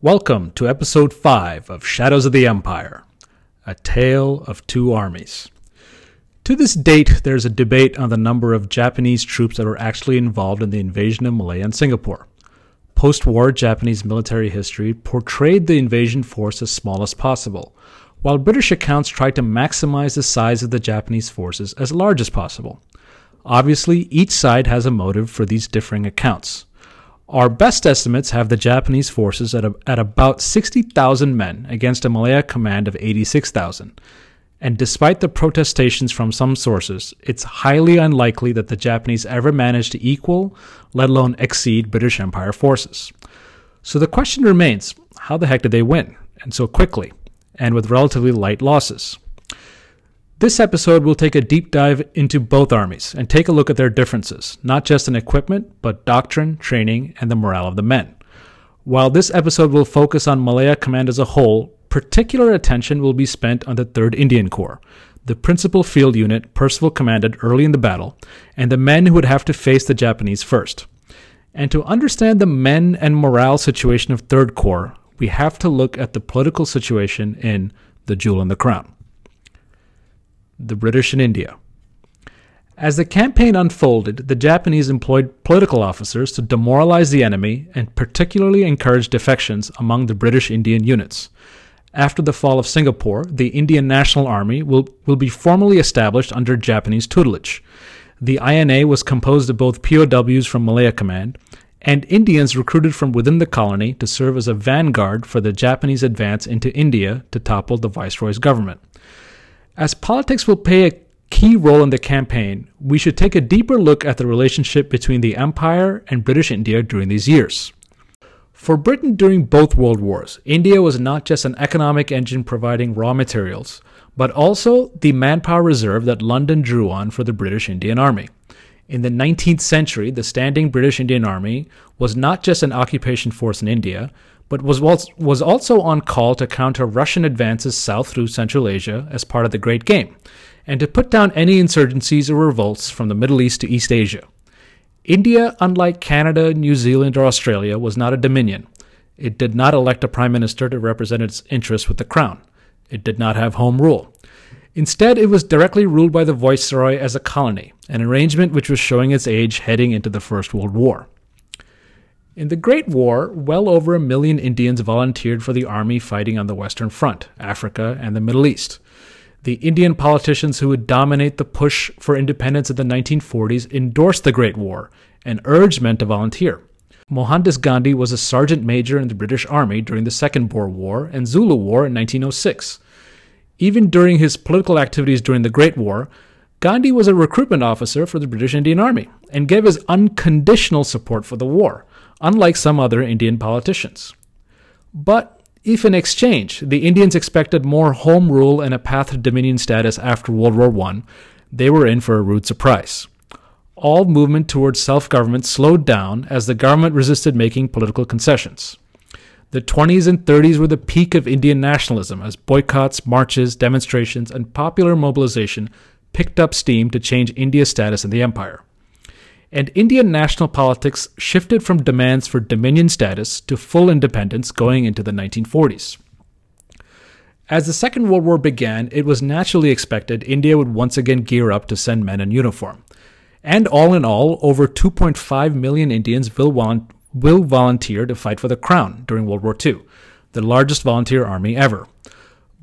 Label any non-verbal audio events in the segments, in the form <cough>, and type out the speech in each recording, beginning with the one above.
Welcome to episode 5 of Shadows of the Empire A Tale of Two Armies. To this date, there's a debate on the number of Japanese troops that were actually involved in the invasion of Malaya and Singapore. Post war Japanese military history portrayed the invasion force as small as possible, while British accounts tried to maximize the size of the Japanese forces as large as possible. Obviously, each side has a motive for these differing accounts. Our best estimates have the Japanese forces at, a, at about 60,000 men against a Malaya command of 86,000. And despite the protestations from some sources, it's highly unlikely that the Japanese ever managed to equal, let alone exceed, British Empire forces. So the question remains how the heck did they win, and so quickly, and with relatively light losses? This episode will take a deep dive into both armies and take a look at their differences, not just in equipment, but doctrine, training, and the morale of the men. While this episode will focus on Malaya Command as a whole, particular attention will be spent on the 3rd Indian Corps, the principal field unit Percival commanded early in the battle, and the men who would have to face the Japanese first. And to understand the men and morale situation of 3rd Corps, we have to look at the political situation in The Jewel and the Crown the British in India. As the campaign unfolded, the Japanese employed political officers to demoralize the enemy and particularly encourage defections among the British Indian units. After the fall of Singapore, the Indian National Army will, will be formally established under Japanese tutelage. The INA was composed of both POWs from Malaya Command and Indians recruited from within the colony to serve as a vanguard for the Japanese advance into India to topple the Viceroy's government. As politics will play a key role in the campaign, we should take a deeper look at the relationship between the Empire and British India during these years. For Britain during both World Wars, India was not just an economic engine providing raw materials, but also the manpower reserve that London drew on for the British Indian Army. In the 19th century, the standing British Indian Army was not just an occupation force in India, but was, was also on call to counter Russian advances south through Central Asia as part of the Great Game, and to put down any insurgencies or revolts from the Middle East to East Asia. India, unlike Canada, New Zealand, or Australia, was not a dominion. It did not elect a prime minister to represent its interests with the crown. It did not have home rule. Instead, it was directly ruled by the viceroy as a colony, an arrangement which was showing its age heading into the First World War. In the Great War, well over a million Indians volunteered for the army fighting on the Western Front, Africa, and the Middle East. The Indian politicians who would dominate the push for independence in the 1940s endorsed the Great War and urged men to volunteer. Mohandas Gandhi was a sergeant major in the British Army during the Second Boer War and Zulu War in 1906. Even during his political activities during the Great War, Gandhi was a recruitment officer for the British Indian Army and gave his unconditional support for the war unlike some other Indian politicians. But if in exchange the Indians expected more home rule and a path to dominion status after World War I, they were in for a rude surprise. All movement towards self government slowed down as the government resisted making political concessions. The 20s and 30s were the peak of Indian nationalism as boycotts, marches, demonstrations, and popular mobilization picked up steam to change India's status in the empire and Indian national politics shifted from demands for dominion status to full independence going into the 1940s. As the Second World War began, it was naturally expected India would once again gear up to send men in uniform. And all in all, over 2.5 million Indians will, will volunteer to fight for the crown during World War II, the largest volunteer army ever.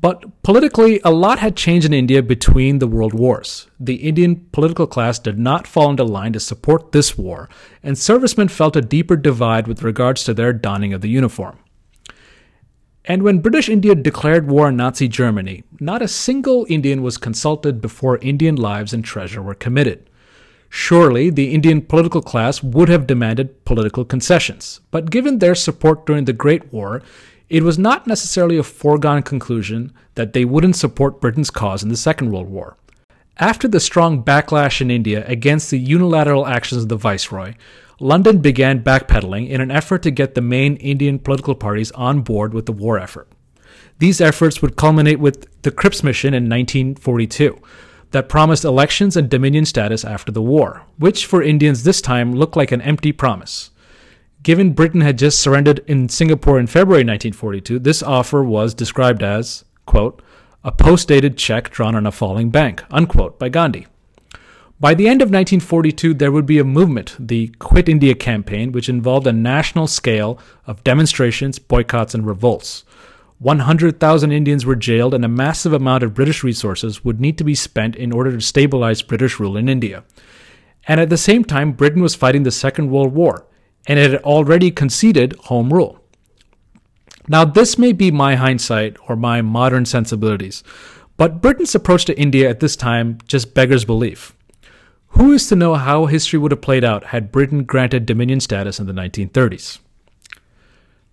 But politically, a lot had changed in India between the world wars. The Indian political class did not fall into line to support this war, and servicemen felt a deeper divide with regards to their donning of the uniform. And when British India declared war on Nazi Germany, not a single Indian was consulted before Indian lives and treasure were committed. Surely the Indian political class would have demanded political concessions, but given their support during the Great War, it was not necessarily a foregone conclusion that they wouldn't support Britain's cause in the Second World War. After the strong backlash in India against the unilateral actions of the Viceroy, London began backpedaling in an effort to get the main Indian political parties on board with the war effort. These efforts would culminate with the Cripps Mission in 1942, that promised elections and dominion status after the war, which for Indians this time looked like an empty promise. Given Britain had just surrendered in Singapore in February 1942, this offer was described as, quote, a post-dated check drawn on a falling bank, unquote, by Gandhi. By the end of 1942, there would be a movement, the Quit India campaign, which involved a national scale of demonstrations, boycotts, and revolts. 100,000 Indians were jailed, and a massive amount of British resources would need to be spent in order to stabilize British rule in India. And at the same time, Britain was fighting the Second World War, and it had already conceded home rule. Now, this may be my hindsight or my modern sensibilities, but Britain's approach to India at this time just beggars belief. Who is to know how history would have played out had Britain granted Dominion status in the 1930s?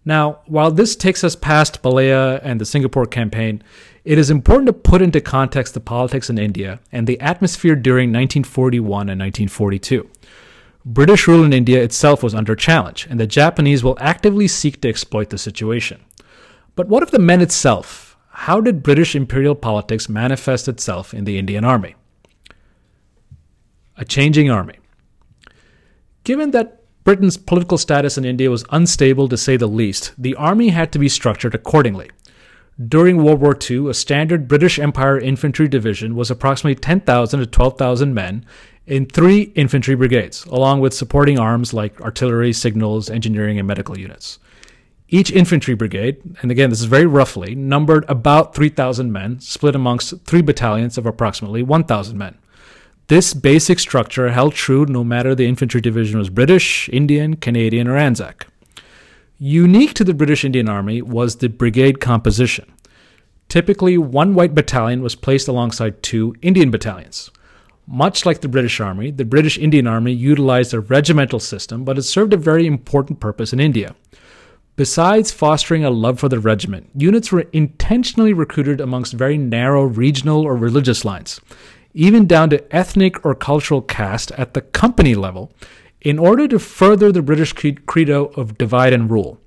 Now, while this takes us past Malaya and the Singapore campaign, it is important to put into context the politics in India and the atmosphere during 1941 and 1942. British rule in India itself was under challenge, and the Japanese will actively seek to exploit the situation. But what of the men itself? How did British imperial politics manifest itself in the Indian Army? a changing army. Given that Britain's political status in India was unstable to say the least, the army had to be structured accordingly. During World War II, a standard British Empire infantry division was approximately 10,000 to 12,000 men in three infantry brigades, along with supporting arms like artillery, signals, engineering, and medical units. Each infantry brigade, and again, this is very roughly, numbered about 3,000 men, split amongst three battalions of approximately 1,000 men. This basic structure held true no matter the infantry division was British, Indian, Canadian, or Anzac. Unique to the British Indian Army was the brigade composition. Typically, one white battalion was placed alongside two Indian battalions. Much like the British Army, the British Indian Army utilized a regimental system, but it served a very important purpose in India. Besides fostering a love for the regiment, units were intentionally recruited amongst very narrow regional or religious lines even down to ethnic or cultural caste at the company level, in order to further the British credo of divide and rule.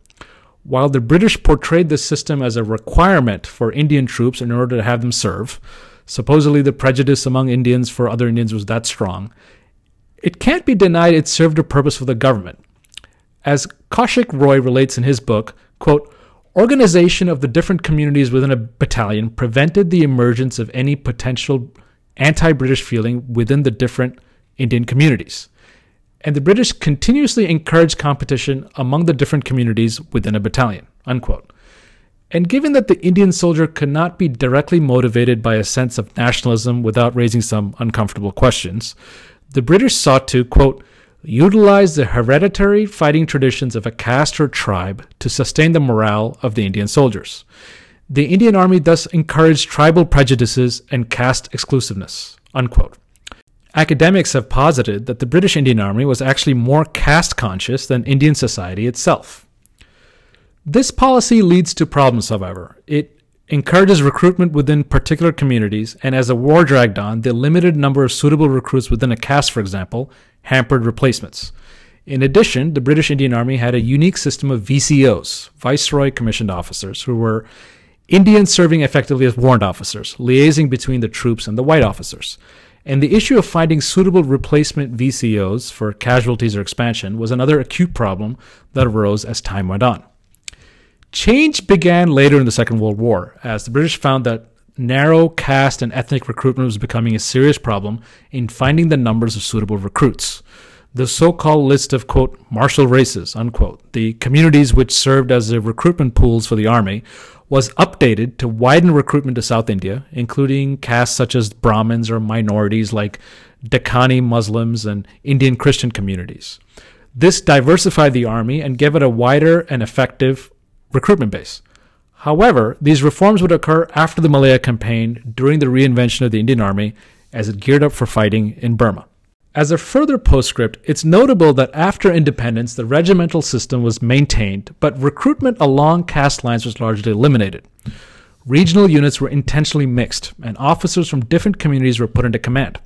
While the British portrayed the system as a requirement for Indian troops in order to have them serve, supposedly the prejudice among Indians for other Indians was that strong, it can't be denied it served a purpose for the government. As Kaushik Roy relates in his book, quote, organization of the different communities within a battalion prevented the emergence of any potential anti British feeling within the different Indian communities. And the British continuously encouraged competition among the different communities within a battalion. Unquote. And given that the Indian soldier could not be directly motivated by a sense of nationalism without raising some uncomfortable questions, the British sought to, quote, utilize the hereditary fighting traditions of a caste or tribe to sustain the morale of the Indian soldiers. The Indian Army thus encouraged tribal prejudices and caste exclusiveness. Unquote. Academics have posited that the British Indian Army was actually more caste conscious than Indian society itself. This policy leads to problems, however. It encourages recruitment within particular communities, and as the war dragged on, the limited number of suitable recruits within a caste, for example, hampered replacements. In addition, the British Indian Army had a unique system of VCOs, Viceroy Commissioned Officers, who were Indians serving effectively as warrant officers, liaising between the troops and the white officers. And the issue of finding suitable replacement VCOs for casualties or expansion was another acute problem that arose as time went on. Change began later in the Second World War, as the British found that narrow caste and ethnic recruitment was becoming a serious problem in finding the numbers of suitable recruits. The so called list of, quote, martial races, unquote, the communities which served as the recruitment pools for the army, was updated to widen recruitment to South India, including castes such as Brahmins or minorities like Deccani Muslims and Indian Christian communities. This diversified the army and gave it a wider and effective recruitment base. However, these reforms would occur after the Malaya campaign during the reinvention of the Indian Army as it geared up for fighting in Burma. As a further postscript, it's notable that after independence, the regimental system was maintained, but recruitment along caste lines was largely eliminated. Regional units were intentionally mixed, and officers from different communities were put into command.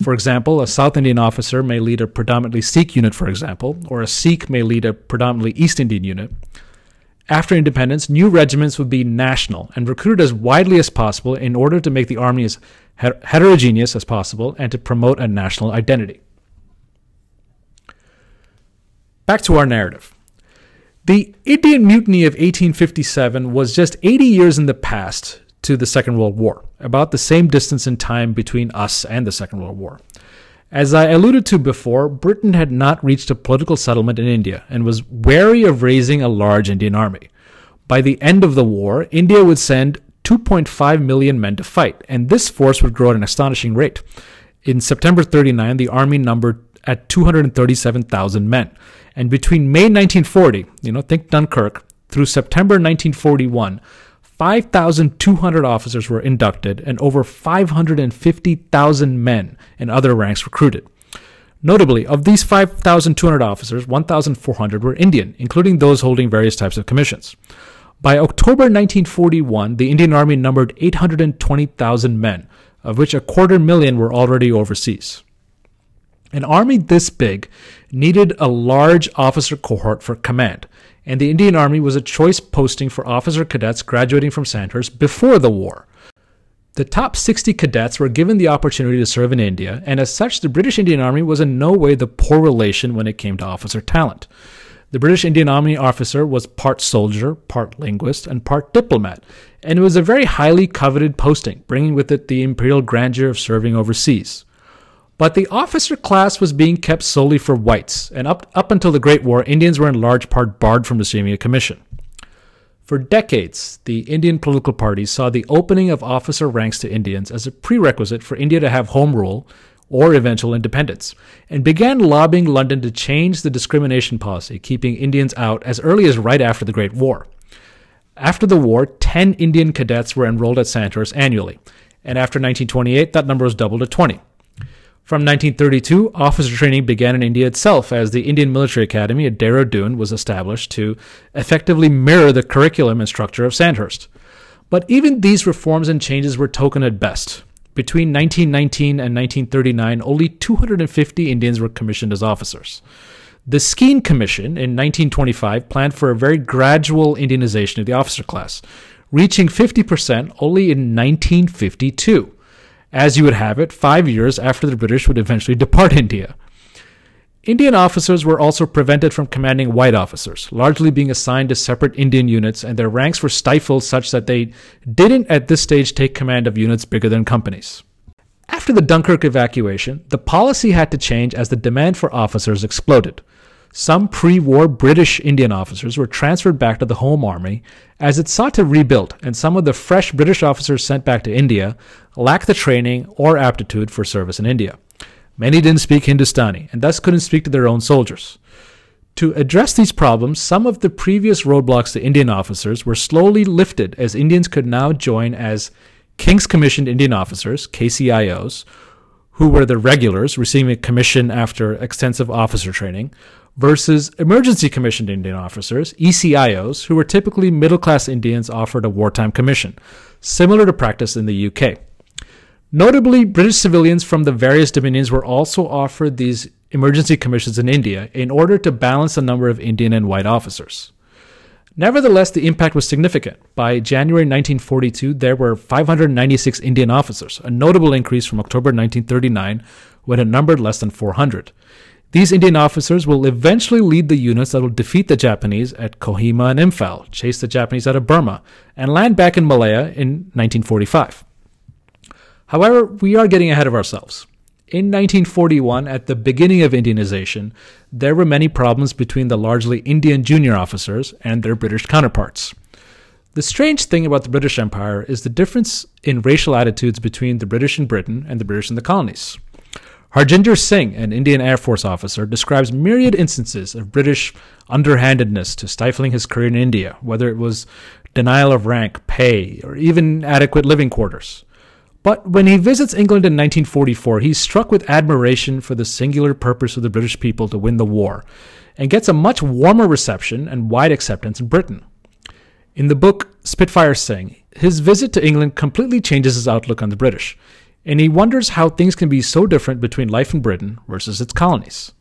For example, a South Indian officer may lead a predominantly Sikh unit, for example, or a Sikh may lead a predominantly East Indian unit. After independence, new regiments would be national and recruited as widely as possible in order to make the army as heterogeneous as possible and to promote a national identity. Back to our narrative. The Indian Mutiny of 1857 was just 80 years in the past to the Second World War, about the same distance in time between us and the Second World War. As I alluded to before, Britain had not reached a political settlement in India and was wary of raising a large Indian army. By the end of the war, India would send 2.5 million men to fight, and this force would grow at an astonishing rate. In September 39, the army numbered at 237,000 men. And between May 1940, you know, think Dunkirk, through September 1941, 5,200 officers were inducted and over 550,000 men and other ranks recruited. Notably, of these 5,200 officers, 1,400 were Indian, including those holding various types of commissions. By October 1941, the Indian Army numbered 820,000 men, of which a quarter million were already overseas. An army this big needed a large officer cohort for command, and the Indian Army was a choice posting for officer cadets graduating from Sandhurst before the war. The top 60 cadets were given the opportunity to serve in India, and as such, the British Indian Army was in no way the poor relation when it came to officer talent. The British Indian Army officer was part soldier, part linguist, and part diplomat, and it was a very highly coveted posting, bringing with it the imperial grandeur of serving overseas. But the officer class was being kept solely for whites, and up, up until the Great War, Indians were in large part barred from receiving a commission. For decades, the Indian political parties saw the opening of officer ranks to Indians as a prerequisite for India to have home rule or eventual independence, and began lobbying London to change the discrimination policy, keeping Indians out as early as right after the Great War. After the war, 10 Indian cadets were enrolled at Sandhurst annually, and after 1928, that number was doubled to 20. From 1932, officer training began in India itself as the Indian Military Academy at Dehradun was established to effectively mirror the curriculum and structure of Sandhurst. But even these reforms and changes were token at best. Between 1919 and 1939, only 250 Indians were commissioned as officers. The Skeen Commission in 1925 planned for a very gradual Indianization of the officer class, reaching 50% only in 1952 as you would have it, five years after the British would eventually depart <laughs> India. Indian officers were also prevented from commanding white officers, largely being assigned to separate Indian units, and their ranks were stifled such that they didn't at this stage take command of units bigger than companies. After the Dunkirk evacuation, the policy had to change as the demand for officers exploded. Some pre war British Indian officers were transferred back to the Home Army as it sought to rebuild, and some of the fresh British officers sent back to India lacked the training or aptitude for service in India. Many didn't speak Hindustani and thus couldn't speak to their own soldiers. To address these problems, some of the previous roadblocks to Indian officers were slowly lifted as Indians could now join as King's Commissioned Indian Officers, KCIOs, who were the regulars receiving a commission after extensive officer training, versus emergency commissioned Indian officers, ECIOs, who were typically middle class Indians offered a wartime commission, similar to practice in the UK. Notably, British civilians from the various dominions were also offered these emergency commissions in India in order to balance the number of Indian and white officers. Nevertheless, the impact was significant. By January 1942, there were 596 Indian officers, a notable increase from October 1939, when it numbered less than 400. These Indian officers will eventually lead the units that will defeat the Japanese at Kohima and Imphal, chase the Japanese out of Burma, and land back in Malaya in 1945. However, we are getting ahead of ourselves. In 1941, at the beginning of Indianization, there were many problems between the largely Indian junior officers and their British counterparts. The strange thing about the British Empire is the difference in racial attitudes between the British in Britain and the British in the colonies. Harjinder Singh, an Indian Air Force officer, describes myriad instances of British underhandedness to stifling his career in India, whether it was denial of rank, pay, or even adequate living quarters. But when he visits England in 1944, he's struck with admiration for the singular purpose of the British people to win the war, and gets a much warmer reception and wide acceptance in Britain. In the book Spitfire Singh, his visit to England completely changes his outlook on the British and he wonders how things can be so different between life in Britain versus its colonies.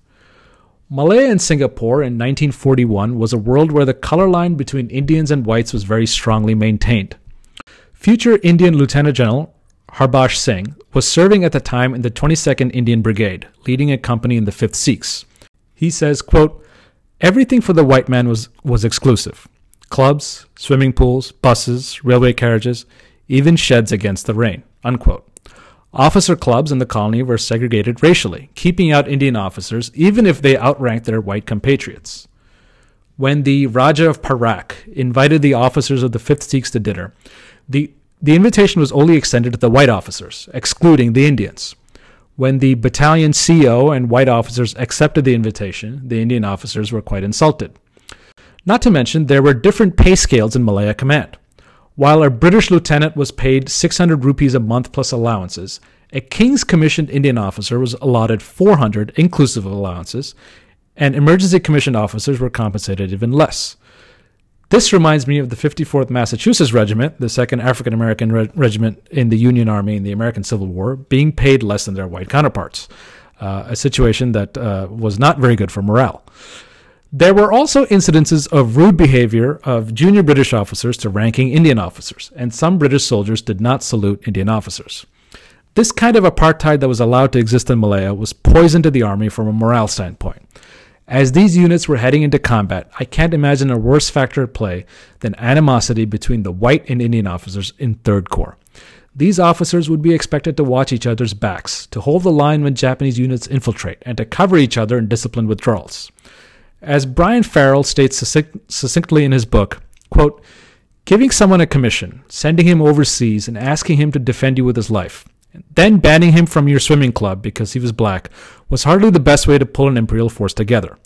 Malaya and Singapore in 1941 was a world where the color line between Indians and whites was very strongly maintained. Future Indian Lieutenant General Harbaksh Singh was serving at the time in the 22nd Indian Brigade, leading a company in the 5th Sikhs. He says, quote, Everything for the white man was, was exclusive clubs, swimming pools, buses, railway carriages, even sheds against the rain. Unquote. Officer clubs in the colony were segregated racially, keeping out Indian officers even if they outranked their white compatriots. When the Raja of Perak invited the officers of the 5th Sikhs to dinner, the, the invitation was only extended to the white officers, excluding the Indians. When the battalion CO and white officers accepted the invitation, the Indian officers were quite insulted. Not to mention, there were different pay scales in Malaya Command. While a British lieutenant was paid 600 rupees a month plus allowances, a King's commissioned Indian officer was allotted 400 inclusive of allowances, and emergency commissioned officers were compensated even less. This reminds me of the 54th Massachusetts Regiment, the second African American re- regiment in the Union Army in the American Civil War, being paid less than their white counterparts, uh, a situation that uh, was not very good for morale. There were also incidences of rude behavior of junior British officers to ranking Indian officers, and some British soldiers did not salute Indian officers. This kind of apartheid that was allowed to exist in Malaya was poison to the army from a morale standpoint. As these units were heading into combat, I can't imagine a worse factor at play than animosity between the white and Indian officers in 3rd Corps. These officers would be expected to watch each other's backs, to hold the line when Japanese units infiltrate, and to cover each other in disciplined withdrawals. As Brian Farrell states succinctly in his book, quote, giving someone a commission, sending him overseas, and asking him to defend you with his life, then banning him from your swimming club because he was black was hardly the best way to pull an imperial force together.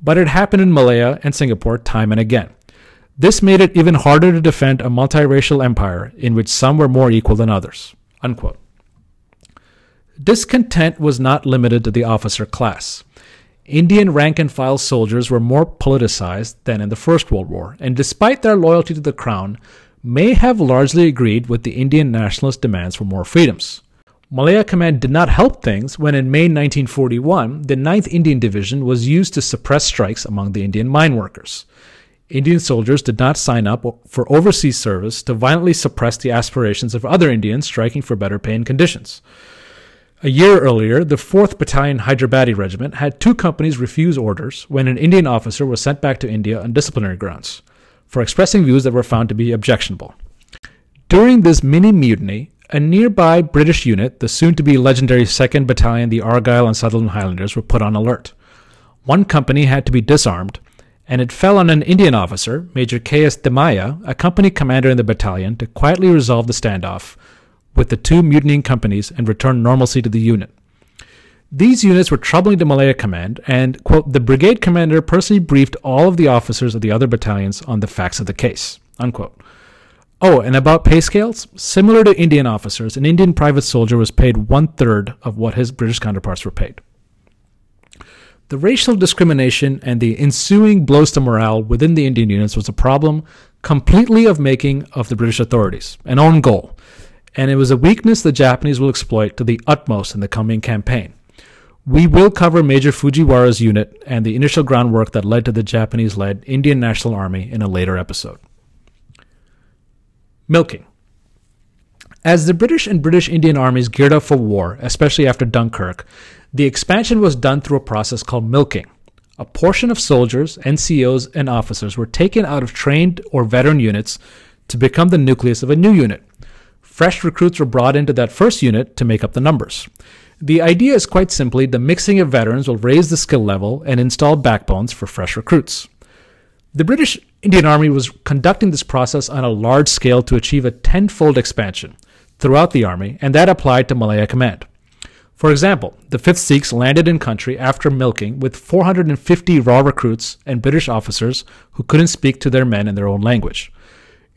But it happened in Malaya and Singapore time and again. This made it even harder to defend a multiracial empire in which some were more equal than others. Unquote. Discontent was not limited to the officer class. Indian rank and file soldiers were more politicized than in the First World War, and despite their loyalty to the crown, may have largely agreed with the Indian nationalist demands for more freedoms. Malaya Command did not help things when in May 1941, the 9th Indian Division was used to suppress strikes among the Indian mine workers. Indian soldiers did not sign up for overseas service to violently suppress the aspirations of other Indians striking for better pay and conditions. A year earlier, the 4th Battalion Hyderabadi Regiment had two companies refuse orders when an Indian officer was sent back to India on disciplinary grounds for expressing views that were found to be objectionable. During this mini mutiny, a nearby British unit, the soon to be legendary 2nd Battalion, the Argyll and Sutherland Highlanders, were put on alert. One company had to be disarmed, and it fell on an Indian officer, Major K.S. Thimayya, a company commander in the battalion, to quietly resolve the standoff with the two mutinying companies and return normalcy to the unit. These units were troubling to Malaya Command, and, quote, the brigade commander personally briefed all of the officers of the other battalions on the facts of the case, unquote. Oh, and about pay scales? Similar to Indian officers, an Indian private soldier was paid one third of what his British counterparts were paid. The racial discrimination and the ensuing blows to morale within the Indian units was a problem completely of making of the British authorities, an own goal and it was a weakness the Japanese will exploit to the utmost in the coming campaign. We will cover Major Fujiwara's unit and the initial groundwork that led to the Japanese led Indian National Army in a later episode. Milking. As the British and British Indian armies geared up for war, especially after Dunkirk, the expansion was done through a process called milking. A portion of soldiers, NCOs, and officers were taken out of trained or veteran units to become the nucleus of a new unit. Fresh recruits were brought into that first unit to make up the numbers. The idea is quite simply the mixing of veterans will raise the skill level and install backbones for fresh recruits. The British Indian Army was conducting this process on a large scale to achieve a tenfold expansion throughout the Army, and that applied to Malaya Command. For example, the 5th Sikhs landed in country after milking with 450 raw recruits and British officers who couldn't speak to their men in their own language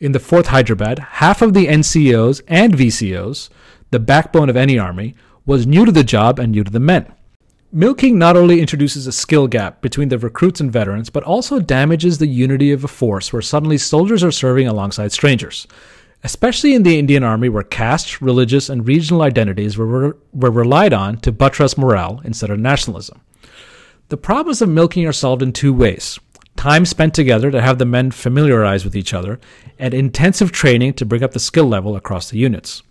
in the 4th Hyderabad, half of the NCOs and VCOs, the backbone of any army, was new to the job and new to the men. Milking not only introduces a skill gap between the recruits and veterans, but also damages the unity of a force where suddenly soldiers are serving alongside strangers, especially in the Indian Army where caste, religious, and regional identities were, were relied on to buttress morale instead of nationalism. The problems of milking are solved in two ways time spent together to have the men familiarize with each other, and intensive training to bring up the skill level across the units.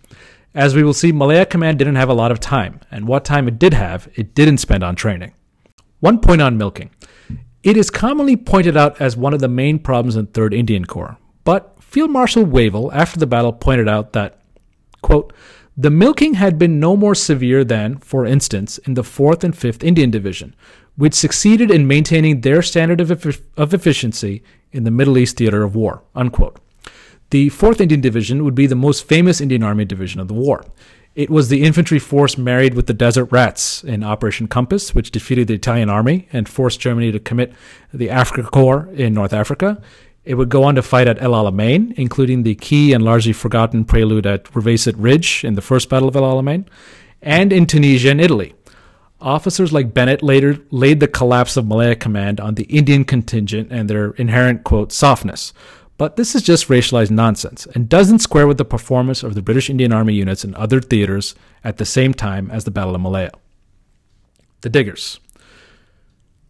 As we will see, Malaya Command didn't have a lot of time, and what time it did have, it didn't spend on training. One point on milking. It is commonly pointed out as one of the main problems in 3rd Indian Corps, but Field Marshal Wavell, after the battle, pointed out that, quote, the milking had been no more severe than, for instance, in the 4th and 5th Indian Division, which succeeded in maintaining their standard of, of efficiency in the Middle East theater of war. Unquote. The 4th Indian Division would be the most famous Indian Army division of the war. It was the infantry force married with the Desert Rats in Operation Compass, which defeated the Italian army and forced Germany to commit the Afrika Korps in North Africa. It would go on to fight at El Alamein, including the key and largely forgotten prelude at Ruweisat Ridge in the First Battle of El Alamein, and in Tunisia and Italy. Officers like Bennett later laid the collapse of Malaya Command on the Indian contingent and their inherent, quote, softness. But this is just racialized nonsense and doesn't square with the performance of the British Indian Army units in other theaters at the same time as the Battle of Malaya. The Diggers.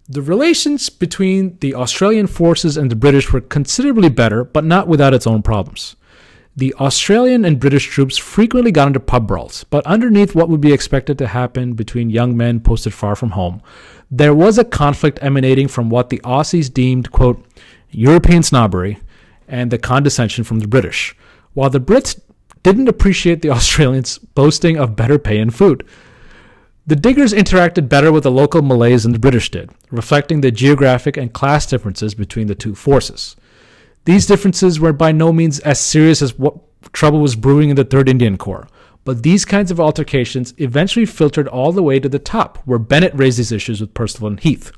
The relations between the Australian forces and the British were considerably better, but not without its own problems. The Australian and British troops frequently got into pub brawls, but underneath what would be expected to happen between young men posted far from home, there was a conflict emanating from what the Aussies deemed, quote, European snobbery and the condescension from the British, while the Brits didn't appreciate the <laughs> Australians boasting of better pay and food. The diggers interacted better with the local Malays than the British did, reflecting the geographic and class differences between the two forces. These differences were by no means as serious as what trouble was brewing in the 3rd Indian Corps, but these kinds of altercations eventually filtered all the way to the top, where Bennett raised these issues with Percival and Heath,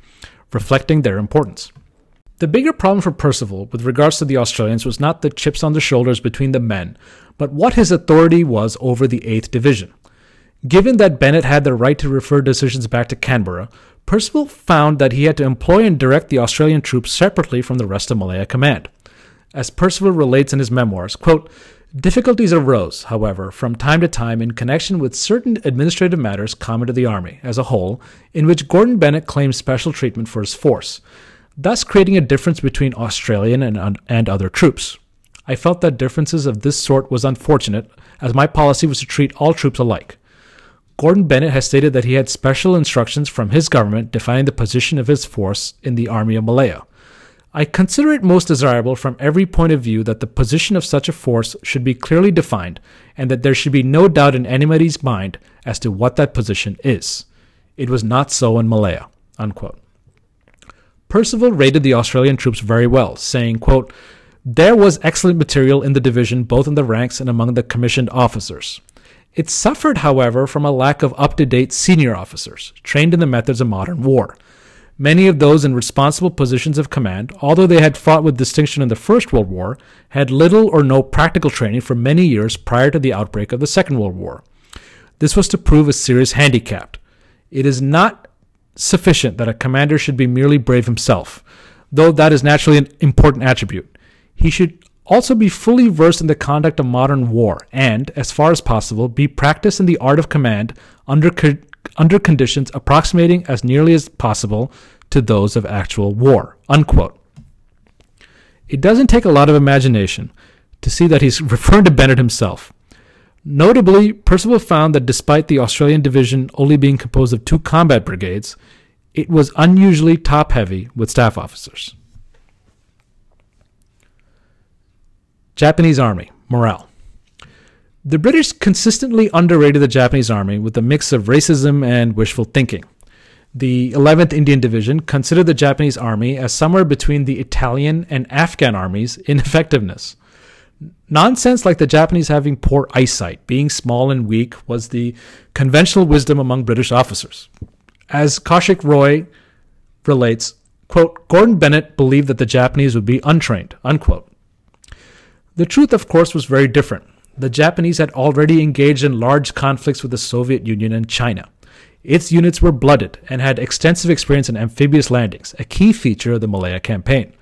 reflecting their importance. The bigger problem for Percival with regards to the Australians was not the chips on the shoulders between the men, but what his authority was over the 8th Division. Given that Bennett had the right to refer decisions back to Canberra, Percival found that he had to employ and direct the Australian troops separately from the rest of Malaya Command. As Percival relates in his memoirs, quote, Difficulties arose, however, from time to time in connection with certain administrative matters common to the Army as a whole, in which Gordon Bennett claimed special treatment for his force, thus creating a difference between Australian and, and other troops. I felt that differences of this sort was unfortunate, as my policy was to treat all troops alike. Gordon Bennett has stated that he had special instructions from his government defining the position of his force in the Army of Malaya. I consider it most desirable from every point of view that the position of such a force should be clearly defined and that there should be no doubt in anybody's mind as to what that position is. It was not so in Malaya. Unquote. Percival rated the Australian troops very well, saying, quote, There was excellent material in the division both in the ranks and among the commissioned officers. It suffered, however, from a lack of up to date senior officers, trained in the methods of modern war. Many of those in responsible positions of command, although they had fought with distinction in the First World War, had little or no practical training for many years prior to the outbreak of the Second World War. This was to prove a serious handicap. It is not sufficient that a commander should be merely brave himself, though that is naturally an important attribute. He should also, be fully versed in the conduct of modern war and, as far as possible, be practiced in the art of command under, under conditions approximating as nearly as possible to those of actual war. Unquote. It doesn't take a lot of imagination to see that he's <laughs> referring to Bennett himself. Notably, Percival found that despite the Australian division only being composed of two combat brigades, it was unusually top heavy with staff officers. Japanese Army morale. The British consistently underrated the Japanese Army with a mix of racism and wishful thinking. The 11th Indian Division considered the Japanese Army as somewhere between the Italian and Afghan armies in <laughs> effectiveness. Nonsense like the Japanese having poor eyesight, being small and weak, was the conventional wisdom among British officers. As Kaushik Roy relates, quote, Gordon Bennett believed that the Japanese would be untrained, unquote. The truth, of course, was very different. The Japanese had already engaged in large conflicts with the Soviet Union and China. Its units were blooded and had extensive experience in amphibious landings, a key feature of the Malaya campaign.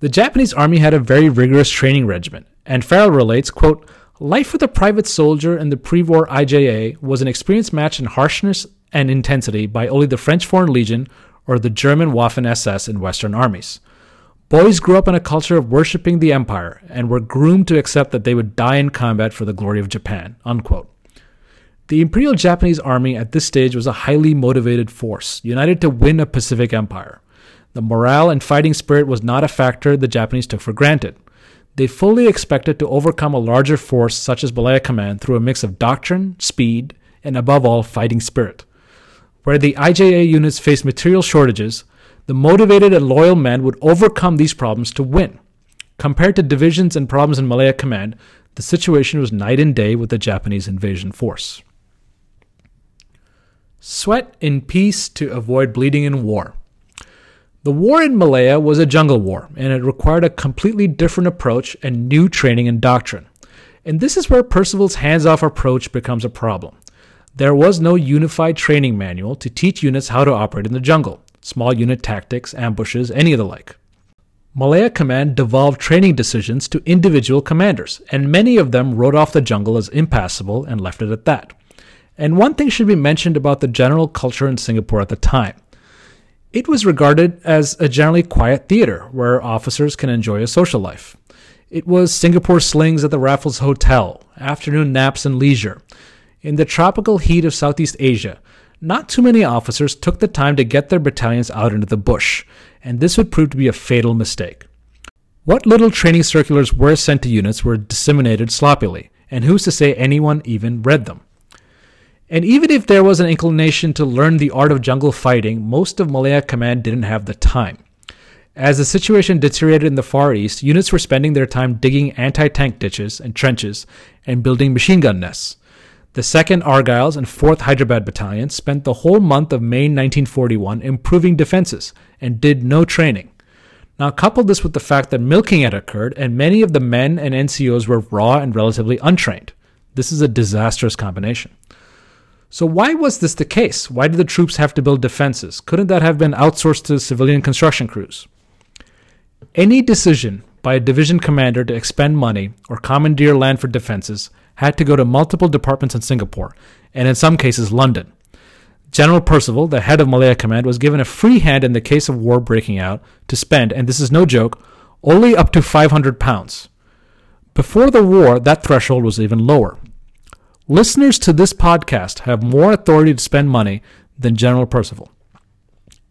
The Japanese army had a very rigorous training regimen, and Farrell relates, quote, Life for the private soldier in the pre-war IJA was an experience matched in harshness and intensity by only the French Foreign Legion or the German Waffen SS in Western armies. Boys grew up in a culture of worshiping the empire and were groomed to accept that they would die in combat for the glory of Japan. Unquote. The Imperial Japanese Army at this stage was a highly motivated force, united to win a Pacific empire. The morale and fighting spirit was not a factor the Japanese took for granted. They fully expected to overcome a larger force such as Malaya Command through a mix of doctrine, speed, and above all, fighting spirit. Where the IJA units faced material shortages, the motivated and loyal men would overcome these problems to win. Compared to divisions and problems in Malaya Command, the situation was night and day with the Japanese invasion force. Sweat in peace to avoid bleeding in war. The war in Malaya was a jungle war, and it required a completely different approach and new training and doctrine. And this is where Percival's hands off approach becomes a problem. There was no unified training manual to teach units how to operate in the jungle small unit tactics, ambushes, any of the like. Malaya Command devolved training decisions to individual commanders, and many of them wrote off the jungle as impassable and left it at that. And one thing should be mentioned about the general culture in Singapore at the time. It was regarded as a generally quiet theater where officers can enjoy a social life. It was Singapore slings at the Raffles Hotel, afternoon naps and leisure. In the tropical heat of Southeast Asia, not too many officers took the time to get their battalions out into the bush, and this would prove to be a fatal mistake. What little training circulars were sent to units were disseminated sloppily, and who's to say anyone even read them? And even if there was an inclination to learn the art of jungle fighting, most of Malaya Command didn't have the time. As the situation deteriorated in the Far East, units were spending their time digging anti tank ditches and trenches and building machine gun nests. The 2nd Argylls and 4th Hyderabad Battalions spent the whole month of May 1941 improving defenses and did no training. Now, couple this with the fact that milking had occurred and many of the men and NCOs were raw and relatively untrained. This is a disastrous combination. So, why was this the case? Why did the troops have to build defenses? Couldn't that have been outsourced to civilian construction crews? Any decision by a division commander to expend money or commandeer land for defenses had to go to multiple departments in Singapore, and in some cases, London. General Percival, the head of Malaya Command, was given a free hand in the case of war breaking out to spend, and this is no joke, only up to 500 pounds. Before the war, that threshold was even lower. Listeners to this podcast have more authority to spend money than General Percival.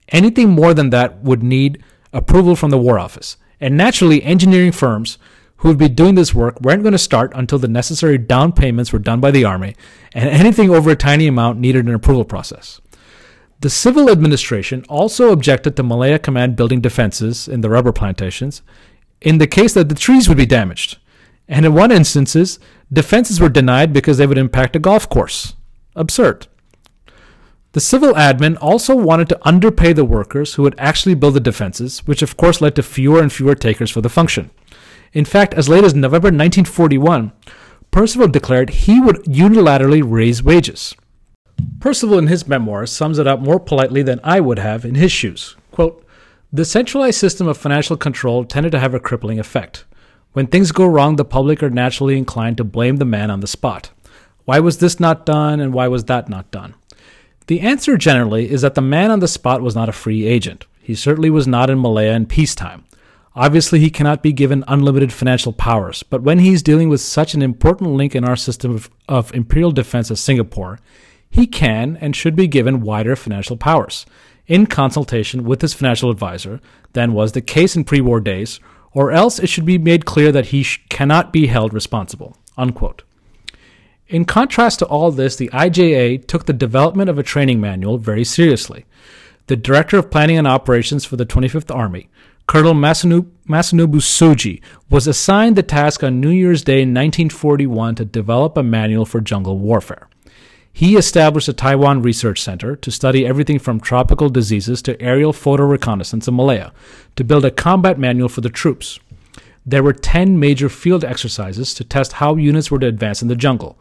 Anything more than that would need approval from the War Office. And naturally, engineering firms who would be doing this work weren't going to start until the necessary down payments were done by the Army, and anything over a tiny amount needed an approval process. The civil administration also objected to Malaya Command building defenses in the rubber plantations in the case that the trees would be damaged. And in one instances, defenses were denied because they would impact a golf course. Absurd. The civil admin also wanted to underpay the workers who would actually build the defenses, which of course led to fewer and fewer takers for the function. In fact, as late as November 1941, Percival declared he would unilaterally raise wages. Percival, in his memoirs, sums it up more politely than I would have in his shoes. Quote, the centralized system of financial control tended to have a crippling effect. When things go wrong, the public are naturally inclined to blame the man on the spot. Why was this not done and why was that not done? The answer generally is that the man on the spot was not a free agent. He certainly was not in Malaya in peacetime. Obviously, he cannot be given unlimited financial powers, but when he's dealing with such an important link in our system of, of imperial defense as Singapore, he can and should be given wider financial powers, in consultation with his financial advisor, than was the case in pre war days, or else it should be made clear that he sh- cannot be held responsible. Unquote. In contrast to all this, the IJA took the development of a training manual very seriously. The Director of Planning and Operations for the 25th Army, Colonel Masanobu, Tsuji, was assigned the task on New Year's Day 1941 to develop a manual for jungle warfare. He established a Taiwan Research Center to study everything from tropical diseases to aerial photo reconnaissance in Malaya to build a combat manual for the troops. There were 10 major field exercises to test how units were to advance in the jungle,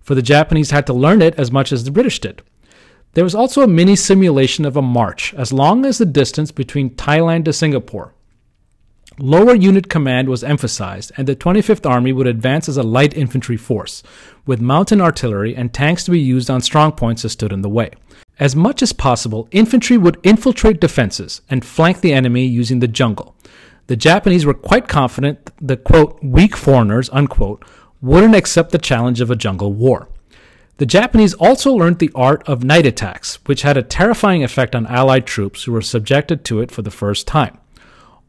for the Japanese had to learn it as much as the British did. There was also a mini simulation of a march as long as the distance between Thailand to Singapore. Lower unit command was emphasized, and the 25th Army would advance as a light infantry force, with mountain artillery and tanks to be used on strong points that stood in the way. As much as possible, infantry would infiltrate defenses and flank the enemy using the jungle. The Japanese were quite confident the quote, weak foreigners, unquote, wouldn't accept the challenge of a jungle war. The Japanese also learned the art of night attacks, which had a terrifying effect on Allied troops who were subjected to it for the first time.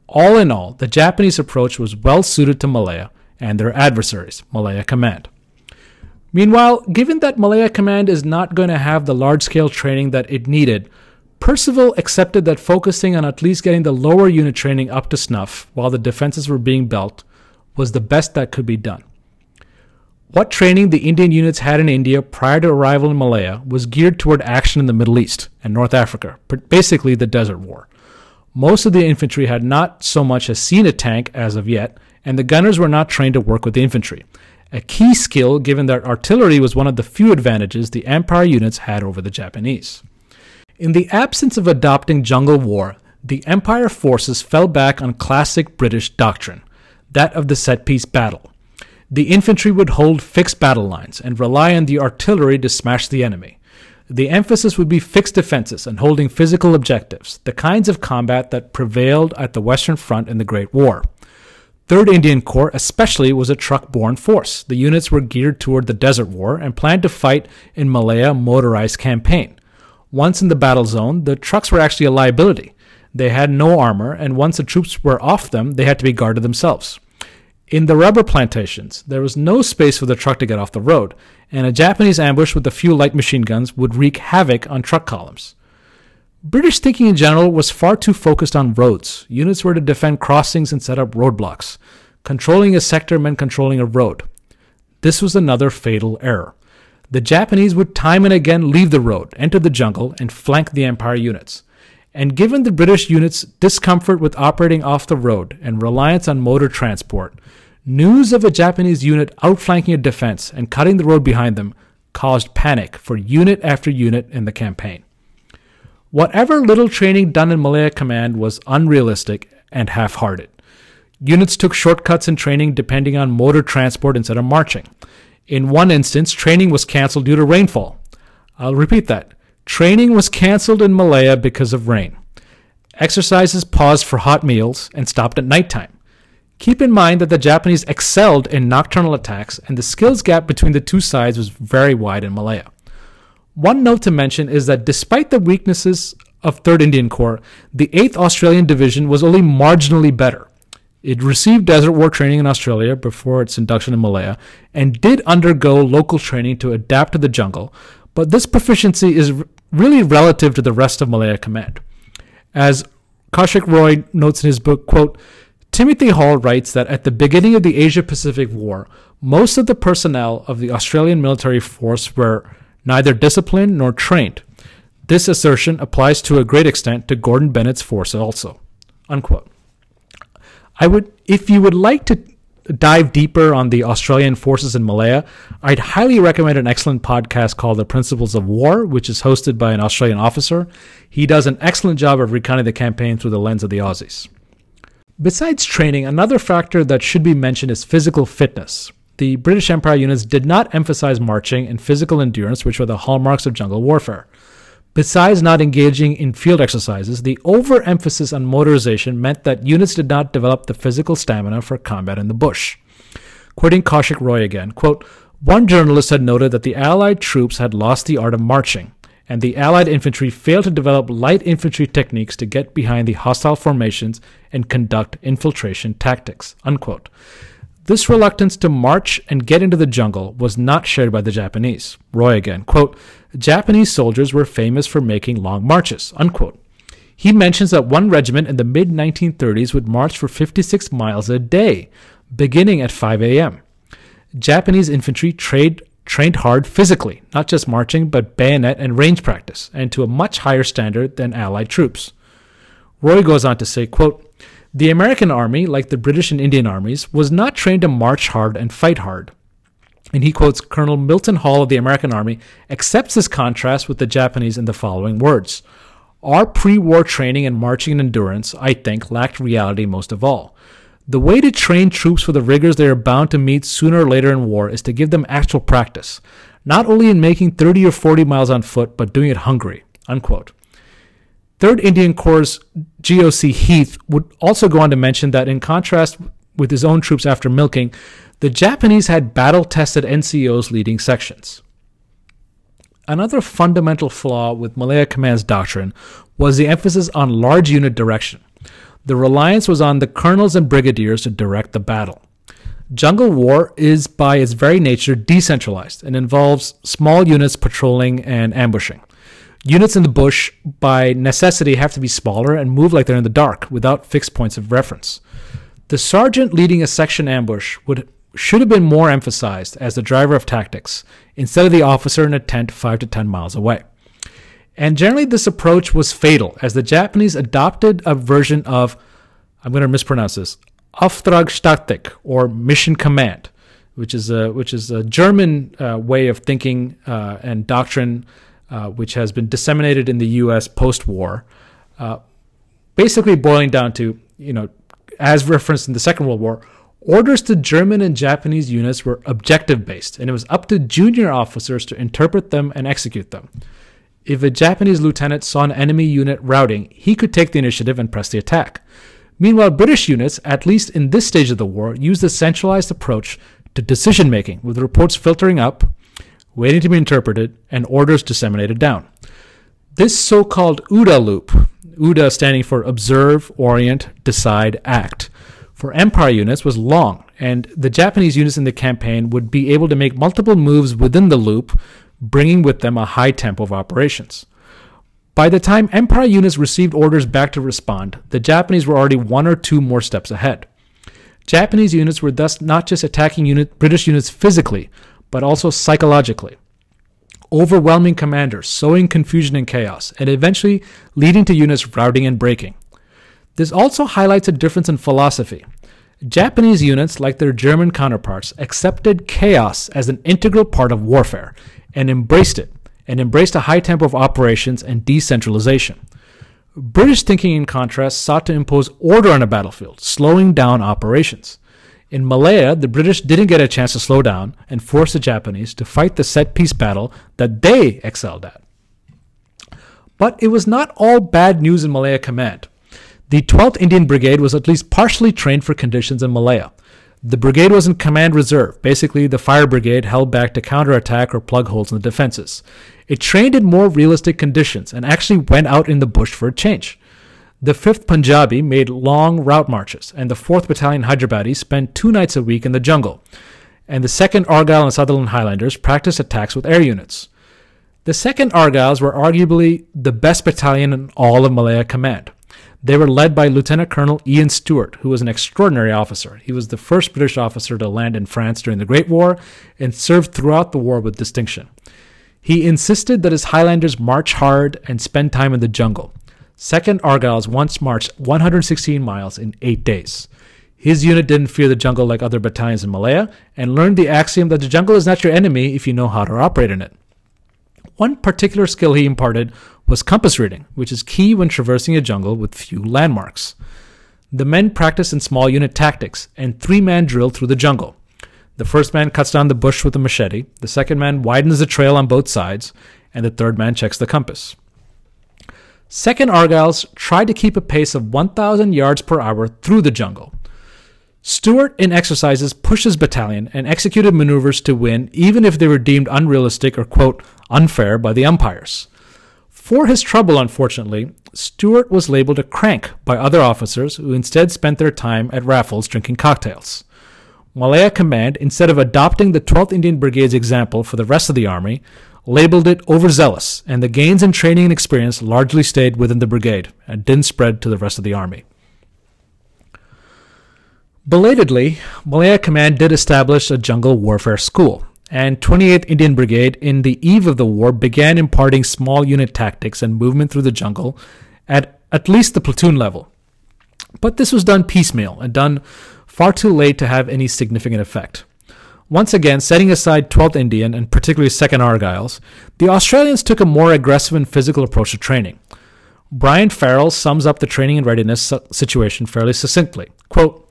All in all, the Japanese approach was well suited to Malaya and their adversaries, Malaya Command. Meanwhile, given that Malaya Command is not going to have the large scale training that it needed, Percival accepted that focusing on at least getting the lower unit training up to snuff while the defenses were being built was the best that could be done. What training the Indian units had in India prior to arrival in Malaya was geared toward action in the Middle East and North Africa, basically the Desert War. Most of the infantry had not so much as seen a tank as of yet, and the gunners were not trained to work with the infantry, a key skill given that artillery was one of the few advantages the Empire units had over the Japanese. In the absence of adopting jungle war, the Empire forces fell back on classic British doctrine, that of the set piece battle the infantry would hold fixed battle lines and rely on the artillery to smash the enemy. The emphasis would be fixed defenses and holding physical objectives, the kinds of combat that prevailed at the Western Front in the Great War. 3rd Indian Corps especially was a truck-borne force. The units were geared toward the Desert War and planned to fight in Malaya motorized campaign. Once in the battle zone, the trucks were actually a liability. They had no armor, and once the troops were off them, they had to be guarded themselves. In the rubber plantations, there was no space for the truck to get off the road, and a Japanese ambush with a few light machine guns would wreak havoc on truck columns. British thinking in general was far too focused on roads. Units were to defend crossings and set up roadblocks. Controlling a sector meant controlling a road. This was another fatal error. The Japanese would time and again leave the road, enter the jungle, and flank the Empire units. And given the British units' discomfort with operating off the road and reliance on motor transport, News of a Japanese unit outflanking a defense and cutting the road behind them caused panic for unit after unit in the campaign. Whatever little training done in Malaya Command was unrealistic and half hearted. Units took shortcuts in training depending on motor transport instead of marching. In one instance, training was canceled due to rainfall. I'll repeat that. Training was canceled in Malaya because of rain. Exercises paused for hot meals and stopped at nighttime. Keep in mind that the Japanese excelled in nocturnal attacks, and the skills gap between the two sides was very wide in Malaya. One note to mention is that despite the weaknesses of 3rd Indian Corps, the 8th Australian Division was only marginally better. It received Desert War training in Australia before its induction in Malaya and did undergo local training to adapt to the jungle, but this proficiency is really relative to the rest of Malaya Command. As Kaushik Roy notes in his book, quote, Timothy Hall writes that at the beginning of the Asia Pacific War, most of the personnel of the Australian military force were neither disciplined nor trained. This assertion applies to a great extent to Gordon Bennett's force also. Unquote. I would if you would like to dive deeper on the Australian forces in Malaya, I'd highly recommend an excellent podcast called The Principles of War, which is hosted by an Australian officer. He does an excellent job of recounting the campaign through the lens of the Aussies. Besides training, another factor that should be mentioned is physical fitness. The British Empire units did not emphasize marching and physical endurance, which were the hallmarks of jungle warfare. Besides not engaging in field exercises, the overemphasis on motorization meant that units did not develop the physical stamina for combat in the bush. Quoting Kaushik Roy again, quote, one journalist had noted that the Allied troops had lost the art of marching and the Allied infantry failed to develop light infantry techniques to get behind the hostile formations and conduct infiltration tactics. Unquote. This reluctance to march and get into the jungle was not shared by the Japanese. Roy again, quote, Japanese soldiers were famous for making long marches, unquote. He mentions that one regiment in the mid 1930s would march for 56 miles a day, beginning at 5 a.m. Japanese infantry trained trained hard physically, not just marching, but bayonet and range practice, and to a much higher standard than Allied troops. Roy goes on to say, quote, The American army, like the British and Indian armies, was not trained to march hard and fight hard. And he quotes Colonel Milton Hall of the American Army, accepts this contrast with the Japanese in the following words. Our pre war training in marching and endurance, I think, lacked reality most of all. The way to train troops for the rigors they are bound to meet sooner or later in war is to give them actual practice, not only in making 30 or 40 miles on foot, but doing it hungry. Unquote. 3rd Indian Corps' GOC Heath would also go on to mention that, in contrast with his own troops after milking, the Japanese had battle tested NCOs leading sections. Another fundamental flaw with Malaya Command's doctrine was the emphasis on large unit direction. The reliance was on the colonels and brigadiers to direct the battle. Jungle war is, by its very nature, decentralized and involves small units patrolling and ambushing. Units in the bush, by necessity, have to be smaller and move like they're in the dark without fixed points of reference. The sergeant leading a section ambush would should have been more emphasized as the driver of tactics instead of the officer in a tent 5 to 10 miles away. And generally, this approach was fatal as the Japanese adopted a version of, I'm going to mispronounce this, Auftragstatik or mission command, which is a, which is a German uh, way of thinking uh, and doctrine uh, which has been disseminated in the U.S. post-war, uh, basically boiling down to you know, as referenced in the Second World War, orders to German and Japanese units were objective based, and it was up to junior officers to interpret them and execute them. If a Japanese lieutenant saw an enemy unit routing, he could take the initiative and press the attack. Meanwhile, British units, at least in this stage of the war, used a centralized approach to decision making, with reports filtering up waiting to be interpreted, and orders disseminated down. This so called OODA loop, OODA standing for Observe, Orient, Decide, Act, for Empire units was long, and the Japanese units in the campaign would be able to make multiple moves within the loop, bringing with them a high tempo of operations. By the time Empire units received orders back to respond, the Japanese were already one or two more steps ahead. Japanese units were thus not just attacking unit, British units physically, but also psychologically. Overwhelming commanders, sowing confusion and chaos, and eventually leading to units routing and breaking. This also highlights a difference in philosophy. Japanese units, like their German counterparts, accepted chaos as an integral part of warfare and embraced it, and embraced a high tempo of operations and decentralization. British thinking, in contrast, sought to impose order on a battlefield, slowing down operations. In Malaya, the British didn't get a chance to slow down and force the Japanese to fight the set piece battle that they excelled at. But it was not all bad news in Malaya Command. The 12th Indian Brigade was at least partially trained for conditions in Malaya. The brigade was in command reserve, basically the fire brigade held back to counterattack or plug holes in the defenses. It trained in more realistic conditions and actually went out in the bush for a change. The 5th Punjabi made long route marches, and the 4th Battalion Hyderabadi spent two nights a week in the jungle. And the 2nd Argyll and Sutherland Highlanders practiced attacks with air units. The 2nd Argylls were arguably the best battalion in all of Malaya Command. They were led by Lieutenant Colonel Ian Stewart, who was an extraordinary officer. He was the first British officer to land in France during the Great War and served throughout the war with distinction. He insisted that his Highlanders march hard and spend time in the jungle. Second Argylls once marched 116 miles in eight days. His unit didn't fear the jungle like other battalions in Malaya and learned the axiom that the jungle is not your enemy if you know how to operate in it. One particular skill he imparted was compass reading, which is key when traversing a jungle with few landmarks. The men practice in small unit tactics and three man drill through the jungle. The first man cuts down the bush with a machete, the second man widens the trail on both sides, and the third man checks the compass. Second Argylls tried to keep a pace of 1,000 yards per hour through the jungle. Stewart, in exercises, pushed his battalion and executed maneuvers to win, even if they were deemed unrealistic or, quote, unfair by the umpires. For his trouble, unfortunately, Stewart was labeled a crank by other officers who instead spent their time at Raffles drinking cocktails. Malaya Command, instead of adopting the 12th Indian Brigade's example for the rest of the army, labeled it overzealous, and the gains in training and experience largely stayed within the brigade and didn't spread to the rest of the army. Belatedly, Malaya Command did establish a jungle warfare school, and 28th Indian Brigade, in the eve of the war, began imparting small unit tactics and movement through the jungle at at least the platoon level. But this was done piecemeal and done far too late to have any significant effect. Once again, setting aside 12th Indian and particularly 2nd Argylls, the Australians took a more aggressive and physical approach to training. Brian Farrell sums up the training and readiness situation fairly succinctly. Quote,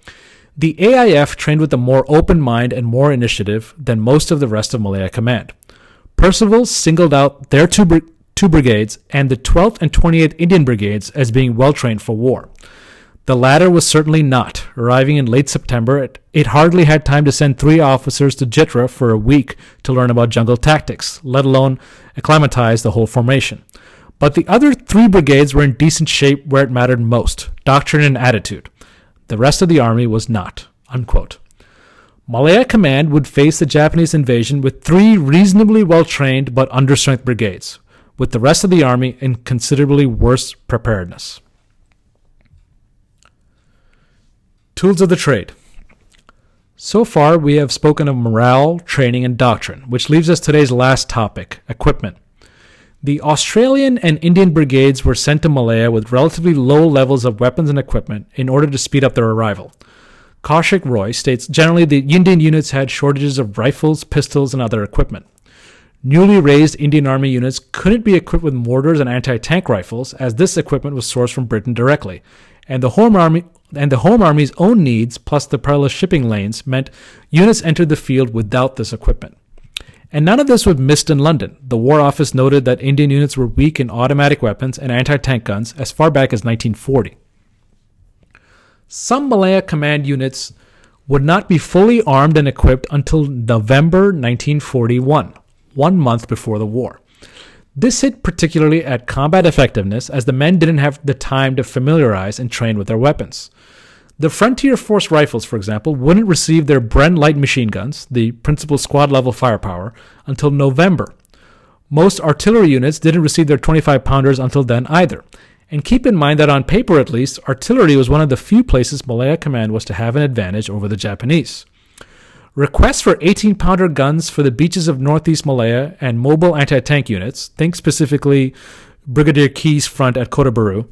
the AIF trained with a more open mind and more initiative than most of the rest of Malaya Command. Percival singled out their two, two brigades and the 12th and 28th Indian Brigades as being well trained for war. The latter was certainly not. Arriving in late September, it, it, hardly had time to send three officers to Jitra for a week to learn about jungle tactics, let alone acclimatize the whole formation. But the other three brigades were in decent shape where it mattered most doctrine and attitude. The rest of the army was not. Unquote. Malaya Command would face the Japanese invasion with three reasonably well trained but understrength brigades, with the rest of the army in considerably worse preparedness. Tools of the trade. So far, we have spoken of morale, training, and doctrine, which leaves us today's last topic equipment. The Australian and Indian brigades were sent to Malaya with relatively low levels of weapons and equipment in order to speed up their arrival. Kaushik Roy states generally the Indian units had shortages of rifles, pistols, and other equipment. Newly raised Indian Army units couldn't be equipped with mortars and anti-tank rifles, as this equipment was sourced from Britain directly, and the Home Army and the Home Army's own needs, plus the perilous shipping lanes, meant units entered the field without this equipment. And none of this was missed in London. The War Office noted that Indian units were weak in automatic weapons and anti tank guns as far back as 1940. Some Malaya Command units would not be fully armed and equipped until November 1941, one month before the war. This hit particularly at combat effectiveness as the men didn't have the time to familiarize and train with their weapons. The Frontier Force rifles, for example, wouldn't receive their Bren light machine guns, the principal squad level firepower, until November. Most artillery units didn't receive their 25 pounders until then either. And keep in mind that on paper at least, artillery was one of the few places Malaya Command was to have an advantage over the Japanese. Requests for 18 pounder guns for the beaches of northeast Malaya and mobile anti tank units, think specifically Brigadier Key's front at Kota Baru,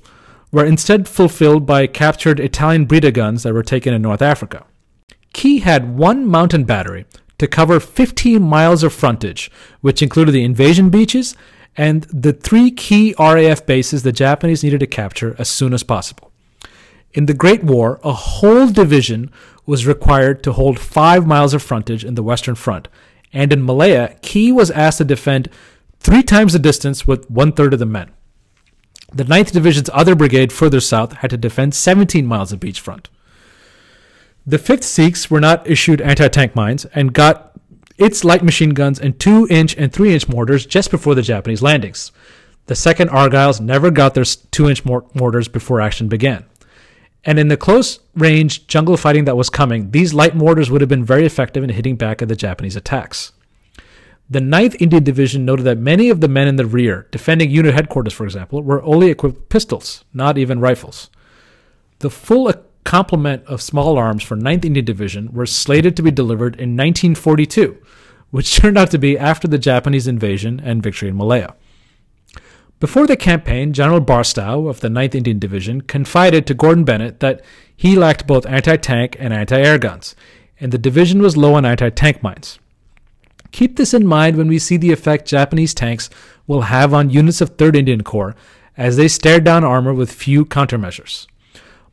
were instead fulfilled by captured Italian Breda guns that were taken in North Africa. Key had one mountain battery to cover 15 miles of frontage, which included the invasion beaches and the three key RAF bases the Japanese needed to capture as soon as possible. In the Great War, a whole division was required to hold five miles of frontage in the Western Front, and in Malaya, Key was asked to defend three times the distance with one third of the men. The 9th Division's other brigade further south had to defend 17 miles of beachfront. The 5th Sikhs were not issued anti tank mines and got its light machine guns and 2 inch and 3 inch mortars just before the Japanese landings. The 2nd Argylls never got their 2 inch mortars before action began. And in the close range jungle fighting that was coming, these light mortars would have been very effective in hitting back at the Japanese attacks. The 9th Indian Division noted that many of the men in the rear, defending unit headquarters, for example, were only equipped with pistols, not even rifles. The full complement of small arms for 9th Indian Division were slated to be delivered in 1942, which <laughs> turned out to be after the Japanese invasion and victory in Malaya. Before the campaign, General Barstow of the 9th Indian Division confided to Gordon Bennett that he lacked both anti tank and anti air guns, and the division was low on anti tank mines. Keep this in mind when we see the effect Japanese tanks will have on units of 3rd Indian Corps as they stare down armor with few countermeasures.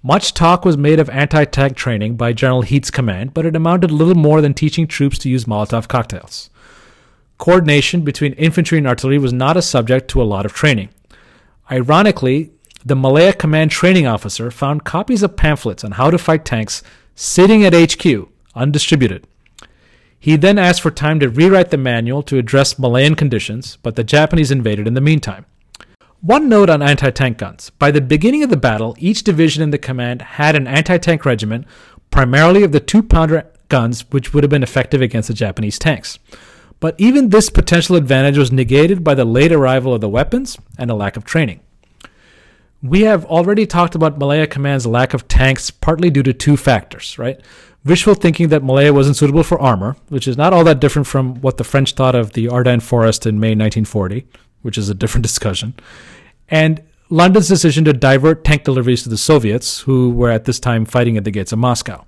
Much talk was made of anti tank training by General Heath's command, but it amounted little more than teaching troops to use Molotov cocktails. Coordination between infantry and artillery was not a subject to a lot of training. Ironically, the Malaya Command training officer found copies of pamphlets on how to fight tanks sitting at HQ, undistributed. He then asked for time to rewrite the manual to address Malayan conditions, but the Japanese invaded in the meantime. One note on anti tank guns. By the beginning of the battle, each division in the command had an anti tank regiment, primarily of the two pounder guns, which would have been effective against the Japanese tanks. But even this potential advantage was negated by the late arrival of the weapons and a lack of training. We have already talked about Malaya Command's lack of tanks partly due to two factors, right? Wishful thinking that Malaya wasn't suitable for armor, which is not all that different from what the French thought of the Ardennes Forest in May 1940, which is a different <laughs> discussion. And London's decision to divert tank deliveries to the Soviets, who were at this time fighting at the gates of Moscow.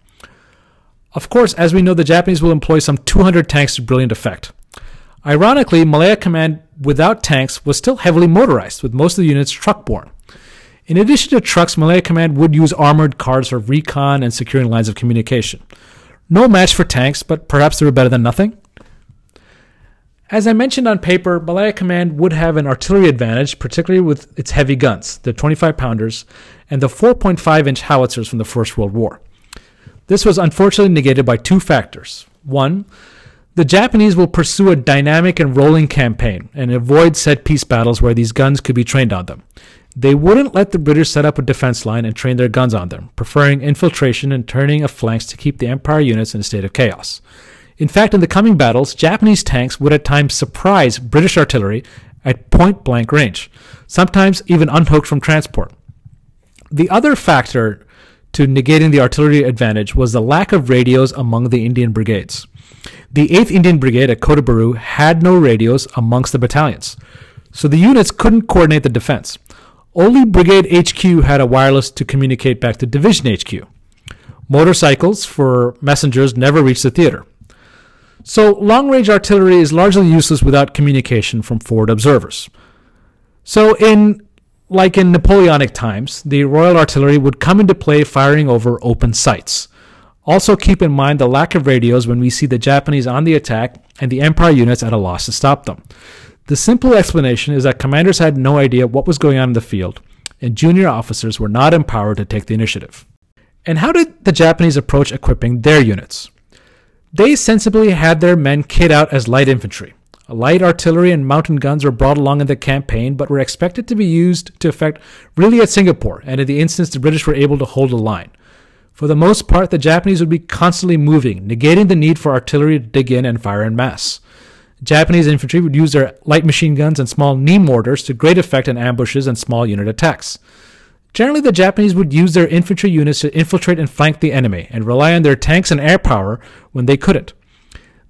Of course, as we know, the Japanese will employ some 200 tanks to brilliant effect. Ironically, Malaya Command without tanks was still heavily motorized, with most of the units truck borne. In addition to trucks, Malaya Command would use armored cars for recon and securing lines of communication. No match for tanks, but perhaps they were better than nothing. As I mentioned on paper, Malaya Command would have an artillery advantage, particularly with its heavy guns, the 25 pounders, and the 4.5 inch howitzers from the First World War. This was unfortunately negated by two factors. One, the Japanese will pursue a dynamic and rolling campaign and avoid set piece battles where these guns could be trained on them. They wouldn't let the British set up a defense line and train their guns on them, preferring infiltration and turning of flanks to keep the Empire units in a state of chaos. In fact, in the coming battles, Japanese tanks would at times surprise British artillery at point blank range, sometimes even unhooked from transport. The other factor to negating the artillery advantage was the lack of radios among the Indian brigades. The 8th Indian Brigade at Kota Bharu had no radios amongst the battalions, so the units couldn't coordinate the defense. Only Brigade HQ had a wireless to communicate back to Division HQ. Motorcycles for messengers never reached the theater. So, long range artillery is largely useless without communication from forward observers. So, in like in Napoleonic times, the Royal Artillery would come into play firing over open sights. Also, keep in mind the lack of radios when we see the Japanese on the attack and the Empire units at a loss to stop them. The simple explanation is that commanders had no idea what was going on in the field, and junior officers were not empowered to take the initiative. And how did the Japanese approach equipping their units? They sensibly had their men kit out as light infantry. Light artillery and mountain guns were brought along in the campaign, but were expected to be used to effect really at Singapore, and in the instance the British were able to hold a line. For the most part, the Japanese would be constantly moving, negating the need for artillery to dig in and fire en masse. Japanese infantry would use their light machine guns and small knee mortars to great effect in ambushes and small unit attacks. Generally, the Japanese would use their infantry units to infiltrate and flank the enemy and rely on their tanks and air power when they couldn't.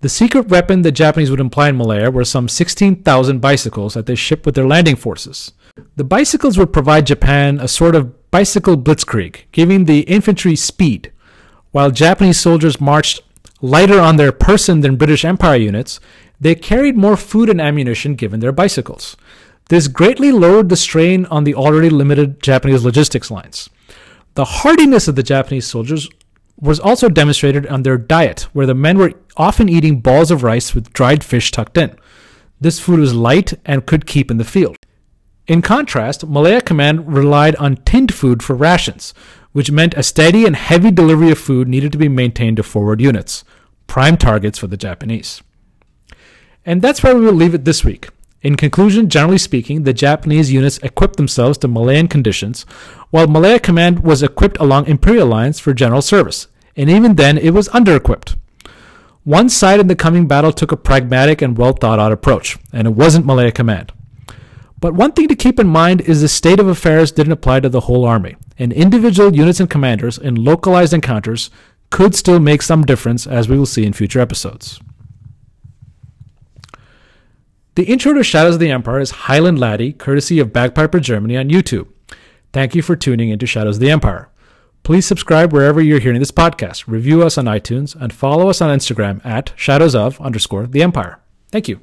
The secret weapon the Japanese would employ in Malaya were some 16,000 bicycles that they shipped with their landing forces. The bicycles would provide Japan a sort of bicycle blitzkrieg, giving the infantry speed. While Japanese soldiers marched lighter on their person than British Empire units, they carried more food and ammunition given their bicycles. This greatly lowered the strain on the already limited Japanese logistics lines. The hardiness of the Japanese soldiers was also demonstrated on their diet, where the men were often eating balls of rice with dried fish tucked in. This food was light and could keep in the field. In contrast, Malaya Command relied on tinned food for rations, which meant a steady and heavy delivery of food needed to be maintained to forward units, prime targets for the Japanese. And that's where we will leave it this week. In conclusion, generally speaking, the Japanese units equipped themselves to Malayan conditions, while Malaya Command was equipped along Imperial lines for general service, and even then it was under equipped. One side in the coming battle took a pragmatic and well thought out approach, and it wasn't Malaya Command. But one thing to keep in mind is the state of affairs didn't apply to the whole army, and individual units and commanders in localized encounters could still make some difference, as we will see in future episodes. The intro to Shadows of the Empire is Highland Laddie, courtesy of Bagpiper Germany on YouTube. Thank you for tuning into Shadows of the Empire. Please subscribe wherever you're hearing this podcast, review us on iTunes, and follow us on Instagram at shadows of underscore the empire. Thank you.